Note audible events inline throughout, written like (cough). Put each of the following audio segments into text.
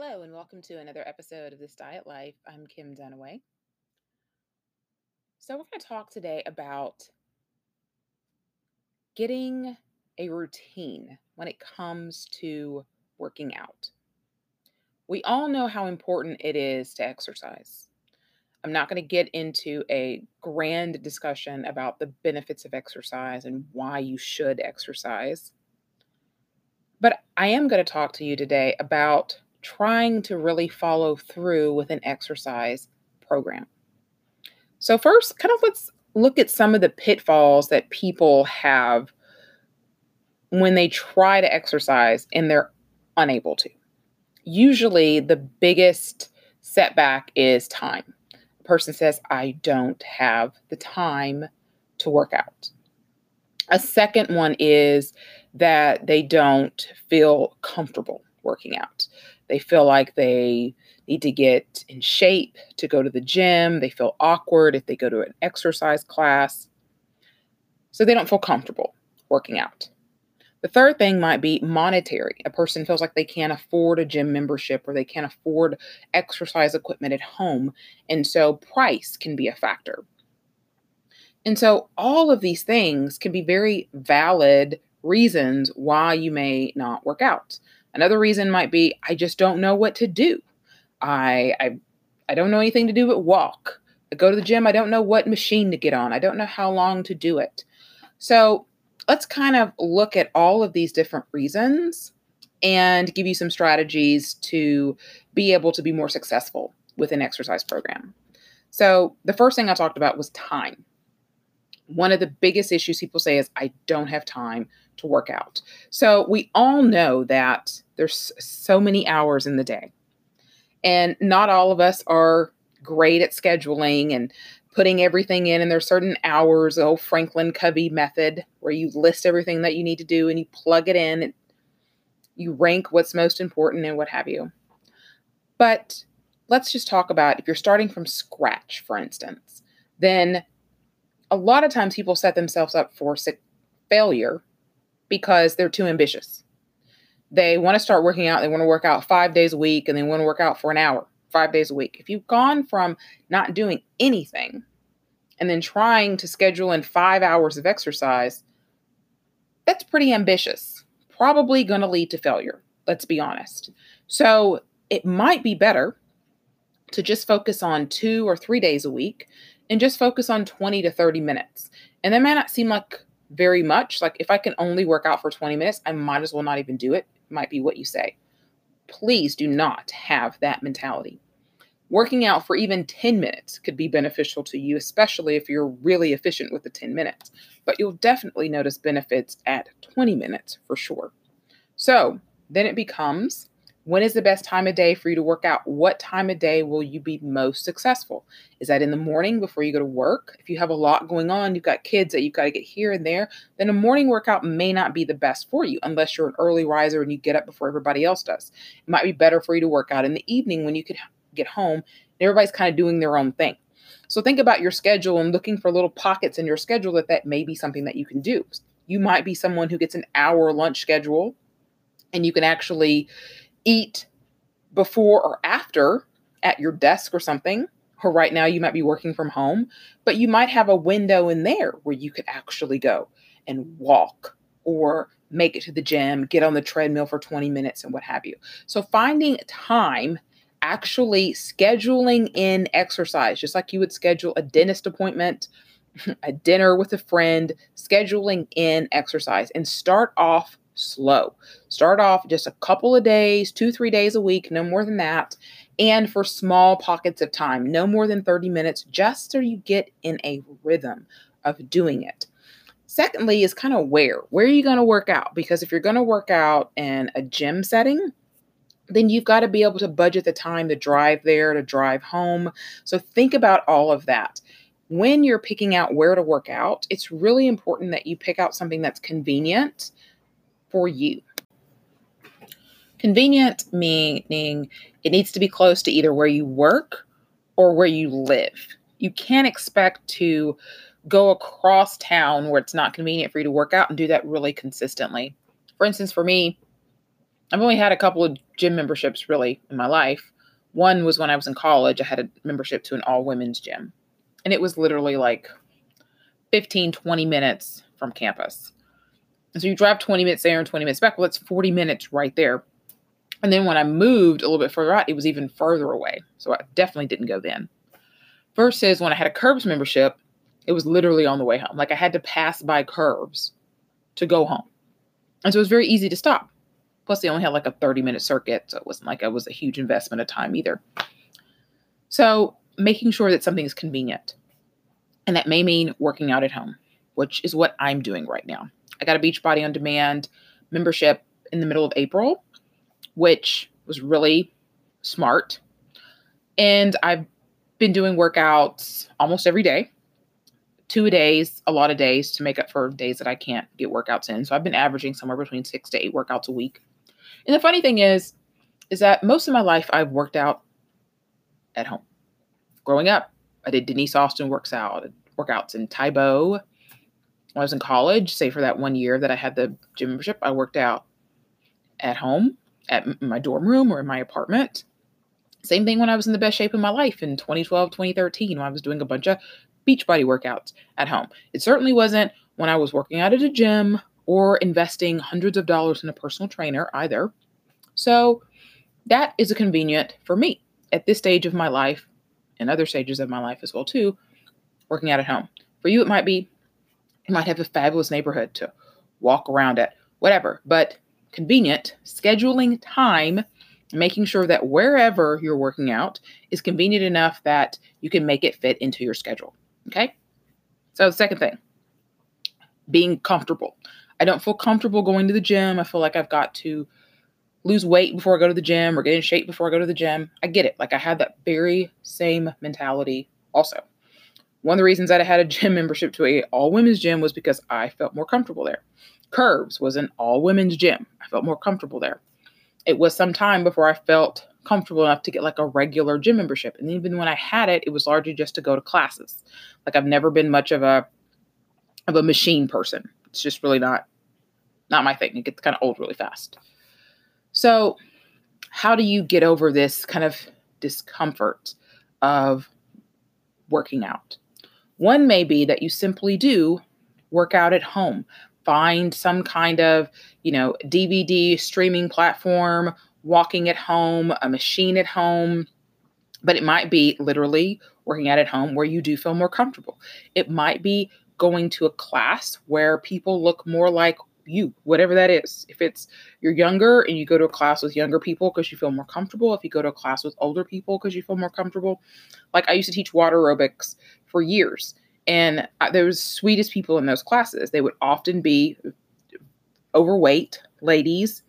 Hello, and welcome to another episode of This Diet Life. I'm Kim Dunaway. So, we're going to talk today about getting a routine when it comes to working out. We all know how important it is to exercise. I'm not going to get into a grand discussion about the benefits of exercise and why you should exercise. But I am going to talk to you today about trying to really follow through with an exercise program. So, first, kind of let's look at some of the pitfalls that people have when they try to exercise and they're unable to. Usually, the biggest setback is time. A person says, I don't have the time to work out. A second one is that they don't feel comfortable working out. They feel like they need to get in shape to go to the gym. They feel awkward if they go to an exercise class. So they don't feel comfortable working out. The third thing might be monetary. A person feels like they can't afford a gym membership or they can't afford exercise equipment at home. And so price can be a factor. And so all of these things can be very valid reasons why you may not work out. Another reason might be I just don't know what to do. I I I don't know anything to do but walk. I go to the gym, I don't know what machine to get on. I don't know how long to do it. So, let's kind of look at all of these different reasons and give you some strategies to be able to be more successful with an exercise program. So, the first thing I talked about was time. One of the biggest issues people say is, I don't have time to work out. So, we all know that there's so many hours in the day. And not all of us are great at scheduling and putting everything in and there's certain hours the old franklin covey method where you list everything that you need to do and you plug it in and you rank what's most important and what have you but let's just talk about if you're starting from scratch for instance then a lot of times people set themselves up for failure because they're too ambitious they want to start working out. They want to work out five days a week and they want to work out for an hour, five days a week. If you've gone from not doing anything and then trying to schedule in five hours of exercise, that's pretty ambitious. Probably going to lead to failure. Let's be honest. So it might be better to just focus on two or three days a week and just focus on 20 to 30 minutes. And that may not seem like very much. Like if I can only work out for 20 minutes, I might as well not even do it might be what you say. Please do not have that mentality. Working out for even 10 minutes could be beneficial to you, especially if you're really efficient with the 10 minutes, but you'll definitely notice benefits at 20 minutes for sure. So then it becomes when is the best time of day for you to work out? What time of day will you be most successful? Is that in the morning before you go to work? If you have a lot going on, you've got kids that you've got to get here and there, then a morning workout may not be the best for you unless you're an early riser and you get up before everybody else does. It might be better for you to work out in the evening when you could get home and everybody's kind of doing their own thing. So think about your schedule and looking for little pockets in your schedule that that may be something that you can do. You might be someone who gets an hour lunch schedule and you can actually eat before or after at your desk or something. Or right now, you might be working from home, but you might have a window in there where you could actually go and walk or make it to the gym, get on the treadmill for 20 minutes, and what have you. So, finding time, actually scheduling in exercise, just like you would schedule a dentist appointment, (laughs) a dinner with a friend, scheduling in exercise, and start off slow. Start off just a couple of days, two, three days a week, no more than that. And for small pockets of time, no more than 30 minutes, just so you get in a rhythm of doing it. Secondly, is kind of where. Where are you going to work out? Because if you're going to work out in a gym setting, then you've got to be able to budget the time to drive there, to drive home. So think about all of that. When you're picking out where to work out, it's really important that you pick out something that's convenient for you. Convenient meaning it needs to be close to either where you work or where you live. You can't expect to go across town where it's not convenient for you to work out and do that really consistently. For instance, for me, I've only had a couple of gym memberships really in my life. One was when I was in college, I had a membership to an all women's gym, and it was literally like 15, 20 minutes from campus. So you drive 20 minutes there and 20 minutes back. Well, that's 40 minutes right there. And then when I moved a little bit further out, it was even further away. So I definitely didn't go then. Versus when I had a Curves membership, it was literally on the way home. Like I had to pass by Curves to go home. And so it was very easy to stop. Plus, they only had like a 30 minute circuit. So it wasn't like it was a huge investment of time either. So making sure that something is convenient. And that may mean working out at home, which is what I'm doing right now. I got a Beachbody on demand membership in the middle of April, which was really smart. And I've been doing workouts almost every day, two days, a lot of days to make up for days that I can't get workouts in. So I've been averaging somewhere between six to eight workouts a week. And the funny thing is, is that most of my life I've worked out at home. Growing up, I did Denise Austin works out workouts in Tae Bo. When I was in college, say for that one year that I had the gym membership, I worked out at home, at my dorm room or in my apartment. Same thing when I was in the best shape of my life in 2012, 2013, when I was doing a bunch of Beachbody workouts at home. It certainly wasn't when I was working out at a gym or investing hundreds of dollars in a personal trainer either. So that is a convenient for me at this stage of my life and other stages of my life as well too, working out at home. For you, it might be you might have a fabulous neighborhood to walk around at, whatever, but convenient, scheduling time, making sure that wherever you're working out is convenient enough that you can make it fit into your schedule. Okay. So, second thing, being comfortable. I don't feel comfortable going to the gym. I feel like I've got to lose weight before I go to the gym or get in shape before I go to the gym. I get it. Like I had that very same mentality also. One of the reasons that I had a gym (laughs) membership to a all women's gym was because I felt more comfortable there. Curves was an all women's gym. I felt more comfortable there. It was some time before I felt comfortable enough to get like a regular gym membership. And even when I had it, it was largely just to go to classes. Like I've never been much of a of a machine person. It's just really not not my thing. It gets kind of old really fast. So, how do you get over this kind of discomfort of working out? One may be that you simply do work out at home. Find some kind of, you know, DVD streaming platform, walking at home, a machine at home, but it might be literally working out at home where you do feel more comfortable. It might be going to a class where people look more like you, whatever that is. If it's you're younger and you go to a class with younger people because you feel more comfortable, if you go to a class with older people because you feel more comfortable. Like I used to teach water aerobics for years, and there was sweetest people in those classes. They would often be overweight ladies,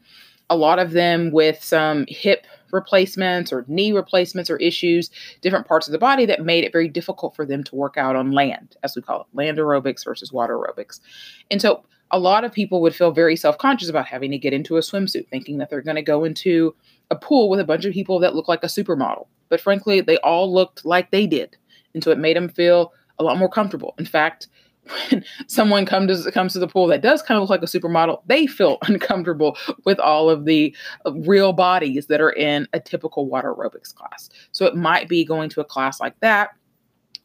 a lot of them with some hip replacements or knee replacements or issues, different parts of the body that made it very difficult for them to work out on land, as we call it, land aerobics versus water aerobics. And so a lot of people would feel very self conscious about having to get into a swimsuit, thinking that they're going to go into a pool with a bunch of people that look like a supermodel. But frankly, they all looked like they did. And so it made them feel a lot more comfortable. In fact, (laughs) when someone comes to, comes to the pool that does kind of look like a supermodel, they feel (laughs) uncomfortable with all of the uh, real bodies that are in a typical water aerobics class. So it might be going to a class like that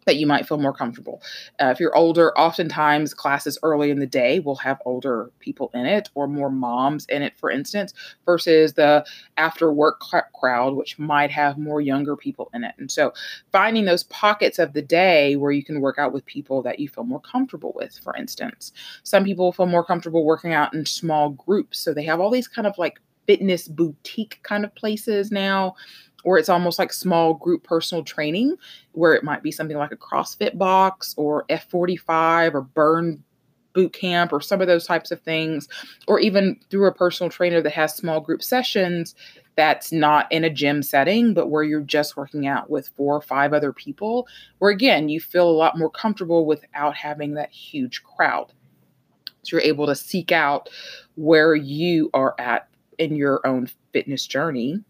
that you might feel more comfortable. Uh, if you're older, oftentimes classes early in the day will have older people in it or more moms in it, for instance, versus the after work cl- crowd, which might have more younger people in it. And so finding those pockets of the day where you can work out with people that you feel more comfortable with, for instance. Some people feel more comfortable working out in small groups. So they have all these kind of like fitness boutique kind of places now or it's almost like small group personal training where it might be something like a CrossFit box or F45 or burn boot camp or some of those types of things or even through a personal trainer that has small group sessions that's not in a gym setting but where you're just working out with four or five other people where again you feel a lot more comfortable without having that huge crowd. So you're able to seek out where you are at in your own fitness journey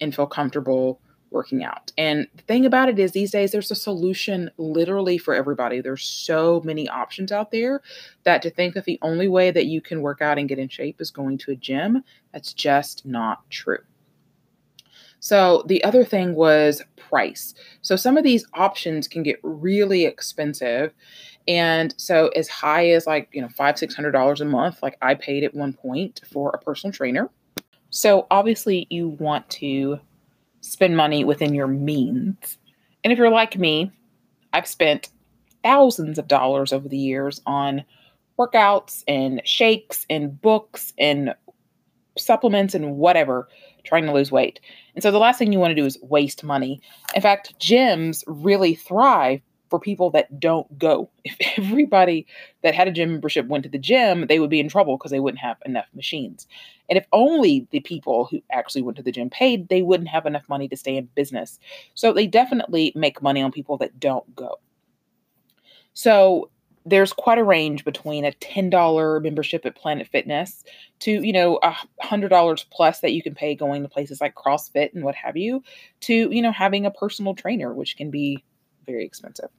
and feel comfortable working out. And the thing about it is, these days, there's a solution literally for everybody. There's so many options out there that to think that the only way that you can work out and get in shape is going to a gym, that's just not true. So the other thing was price. So some of these options can get really expensive. And so as high as like, you know, five, six hundred dollars a month, like I paid at one point for a personal trainer. So obviously you want to spend money within your means. And if you're like me, I've spent thousands of dollars over the years on workouts and shakes and books and supplements and whatever trying to lose weight. And so the last thing you want to do is waste money. In fact, gyms really thrive for people that don't go. (laughs) If everybody that had a gym membership went to the gym, they would be in trouble because they wouldn't have enough machines. And if only the people who actually went to the gym paid, they wouldn't have enough money to stay in business. So they definitely make money on people that don't go. So there's quite a range between a $10 membership at Planet Fitness to, you know, a $100 plus that you can pay going to places like CrossFit and what have you, to, you know, having a personal trainer, which can be very expensive.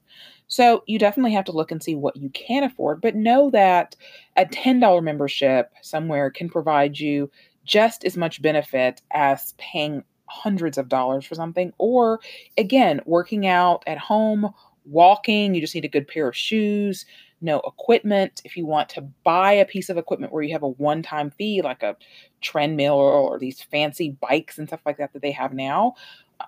So you definitely have to look and see what you can afford, but know that a $10 membership somewhere can provide you just as much benefit as paying hundreds of dollars for something, or again, working out at home walking, you just need a good pair of shoes, no equipment. If you want to buy a piece of equipment where you have a one time fee, like a treadmill or these fancy bikes and stuff like that that they have now,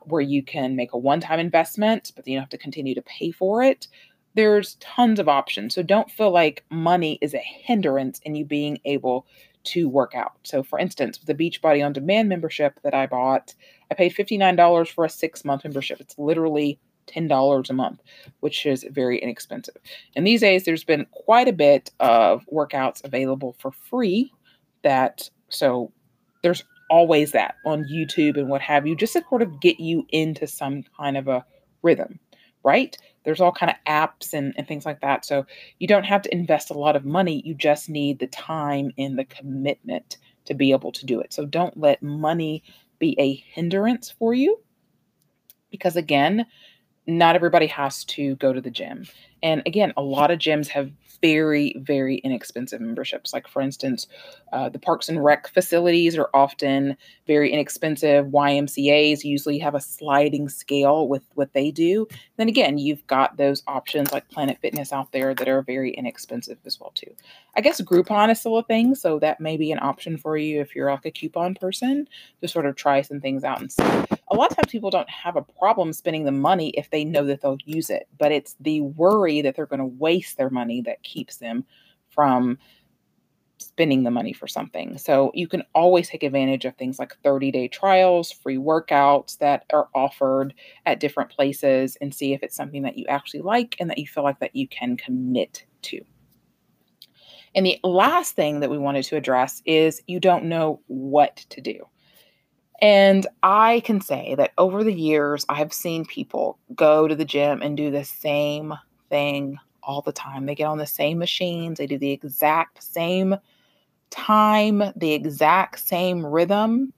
where you can make a one time investment, but then you have to continue to pay for it. There's tons of options. So don't feel like money is a hindrance in you being able to work out. So, for instance, with the Beachbody on Demand membership that I bought, I paid $59 for a six month membership. It's literally $10 a month, which is very inexpensive. And these days, there's been quite a bit of workouts available for free that, so there's always that on YouTube and what have you, just to sort of get you into some kind of a rhythm, right? There's all kind of apps and, and things like that. So you don't have to invest a lot of money. You just need the time and the commitment to be able to do it. So don't let money be a hindrance for you. Because again, not everybody has to go to the gym. And again, a lot of gyms have very, very inexpensive memberships. Like, for instance, uh, the parks and rec facilities are often very inexpensive. YMCAs usually have a sliding scale with what they do. Then again, you've got those options like Planet Fitness out there that are very inexpensive as well too. I guess Groupon is still a thing, so that may be an option for you if you're like a coupon person to sort of try some things out and see. A lot of times people don't have a problem spending the money if they know that they'll use it, but it's the worry that they're going to waste their money that keeps them from spending the money for something. So you can always take advantage of things like 30 day trials, free workouts that are offered at different places and see if it's something that you actually like and that you feel like that you can commit to. And the last thing that we wanted to address is you don't know what to do. And I can say that over the years, I've seen people go to the gym and do the same thing all the time. They get on the same machines, they do the exact same time, the exact same rhythm.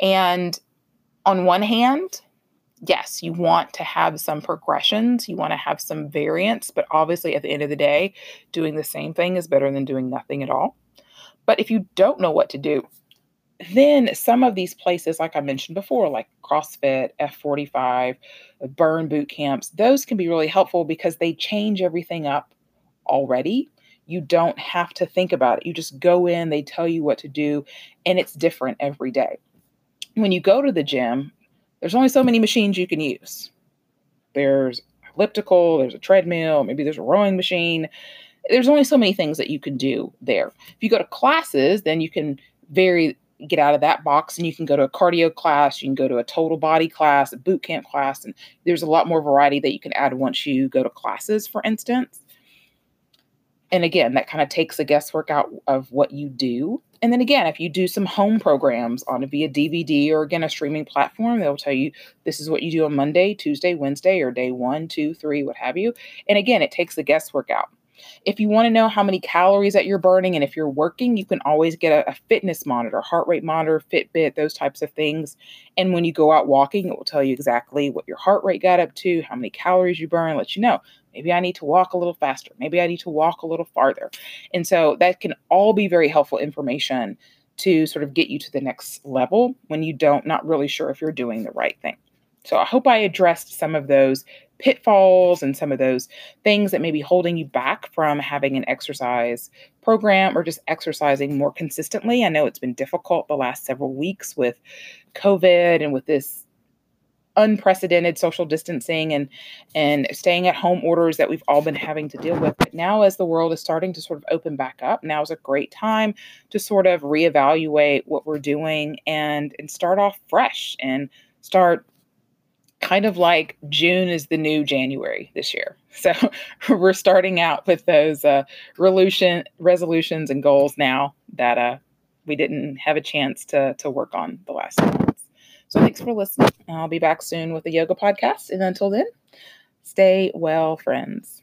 And on one hand, yes, you want to have some progressions, you want to have some variance, but obviously at the end of the day, doing the same thing is better than doing nothing at all. But if you don't know what to do, then some of these places, like I mentioned before, like CrossFit, F45, uh, burn boot camps, those can be really helpful because they change everything up already. You don't have to think about it. You just go in, they tell you what to do, and it's different every day. When you go to the gym, there's only so many machines you can use. There's elliptical, there's a treadmill, maybe there's a rowing machine. There's only so many things that you can do there. If you go to classes, then you can vary get out of that box and you can go to a cardio class, you can go to a total body class, a boot camp class, and there's a lot more variety that you can add once you go to classes, for instance. And again, that kind of takes the guesswork out of what you do. And then again, if you do some home programs on a via DVD or again a streaming platform, they'll tell you this is what you do on Monday, Tuesday, Wednesday, or day one, two, three, what have you. And again, it takes the guesswork out. If you want to know how many calories that you're burning and if you're working, you can always get a, a, fitness monitor, heart rate monitor, Fitbit, those types of things. And when you go out walking, it will tell you exactly what your heart rate got up to, how many calories you burn, let you know. Maybe I need to walk a little faster. Maybe I need to walk a little farther. And so that can all be very helpful information to sort of get you to the next level when you don't not really sure if you're doing the right thing. So I hope I addressed some of those pitfalls and some of those things that may be holding you back from having an exercise program or just exercising more consistently. I know it's been difficult the last several weeks with COVID and with this unprecedented social distancing and and staying at home orders that we've all been having to deal with but now as the world is starting to sort of open back up now is a great time to sort of reevaluate what we're doing and and start off fresh and start kind of like June is the new January this year. (laughs) So we're starting out with those uh, resolution, resolutions and goals now that uh, we didn't have a chance to, to work on the last months. So thanks for listening. I'll be back soon with a yoga podcast. And until then, stay well, friends.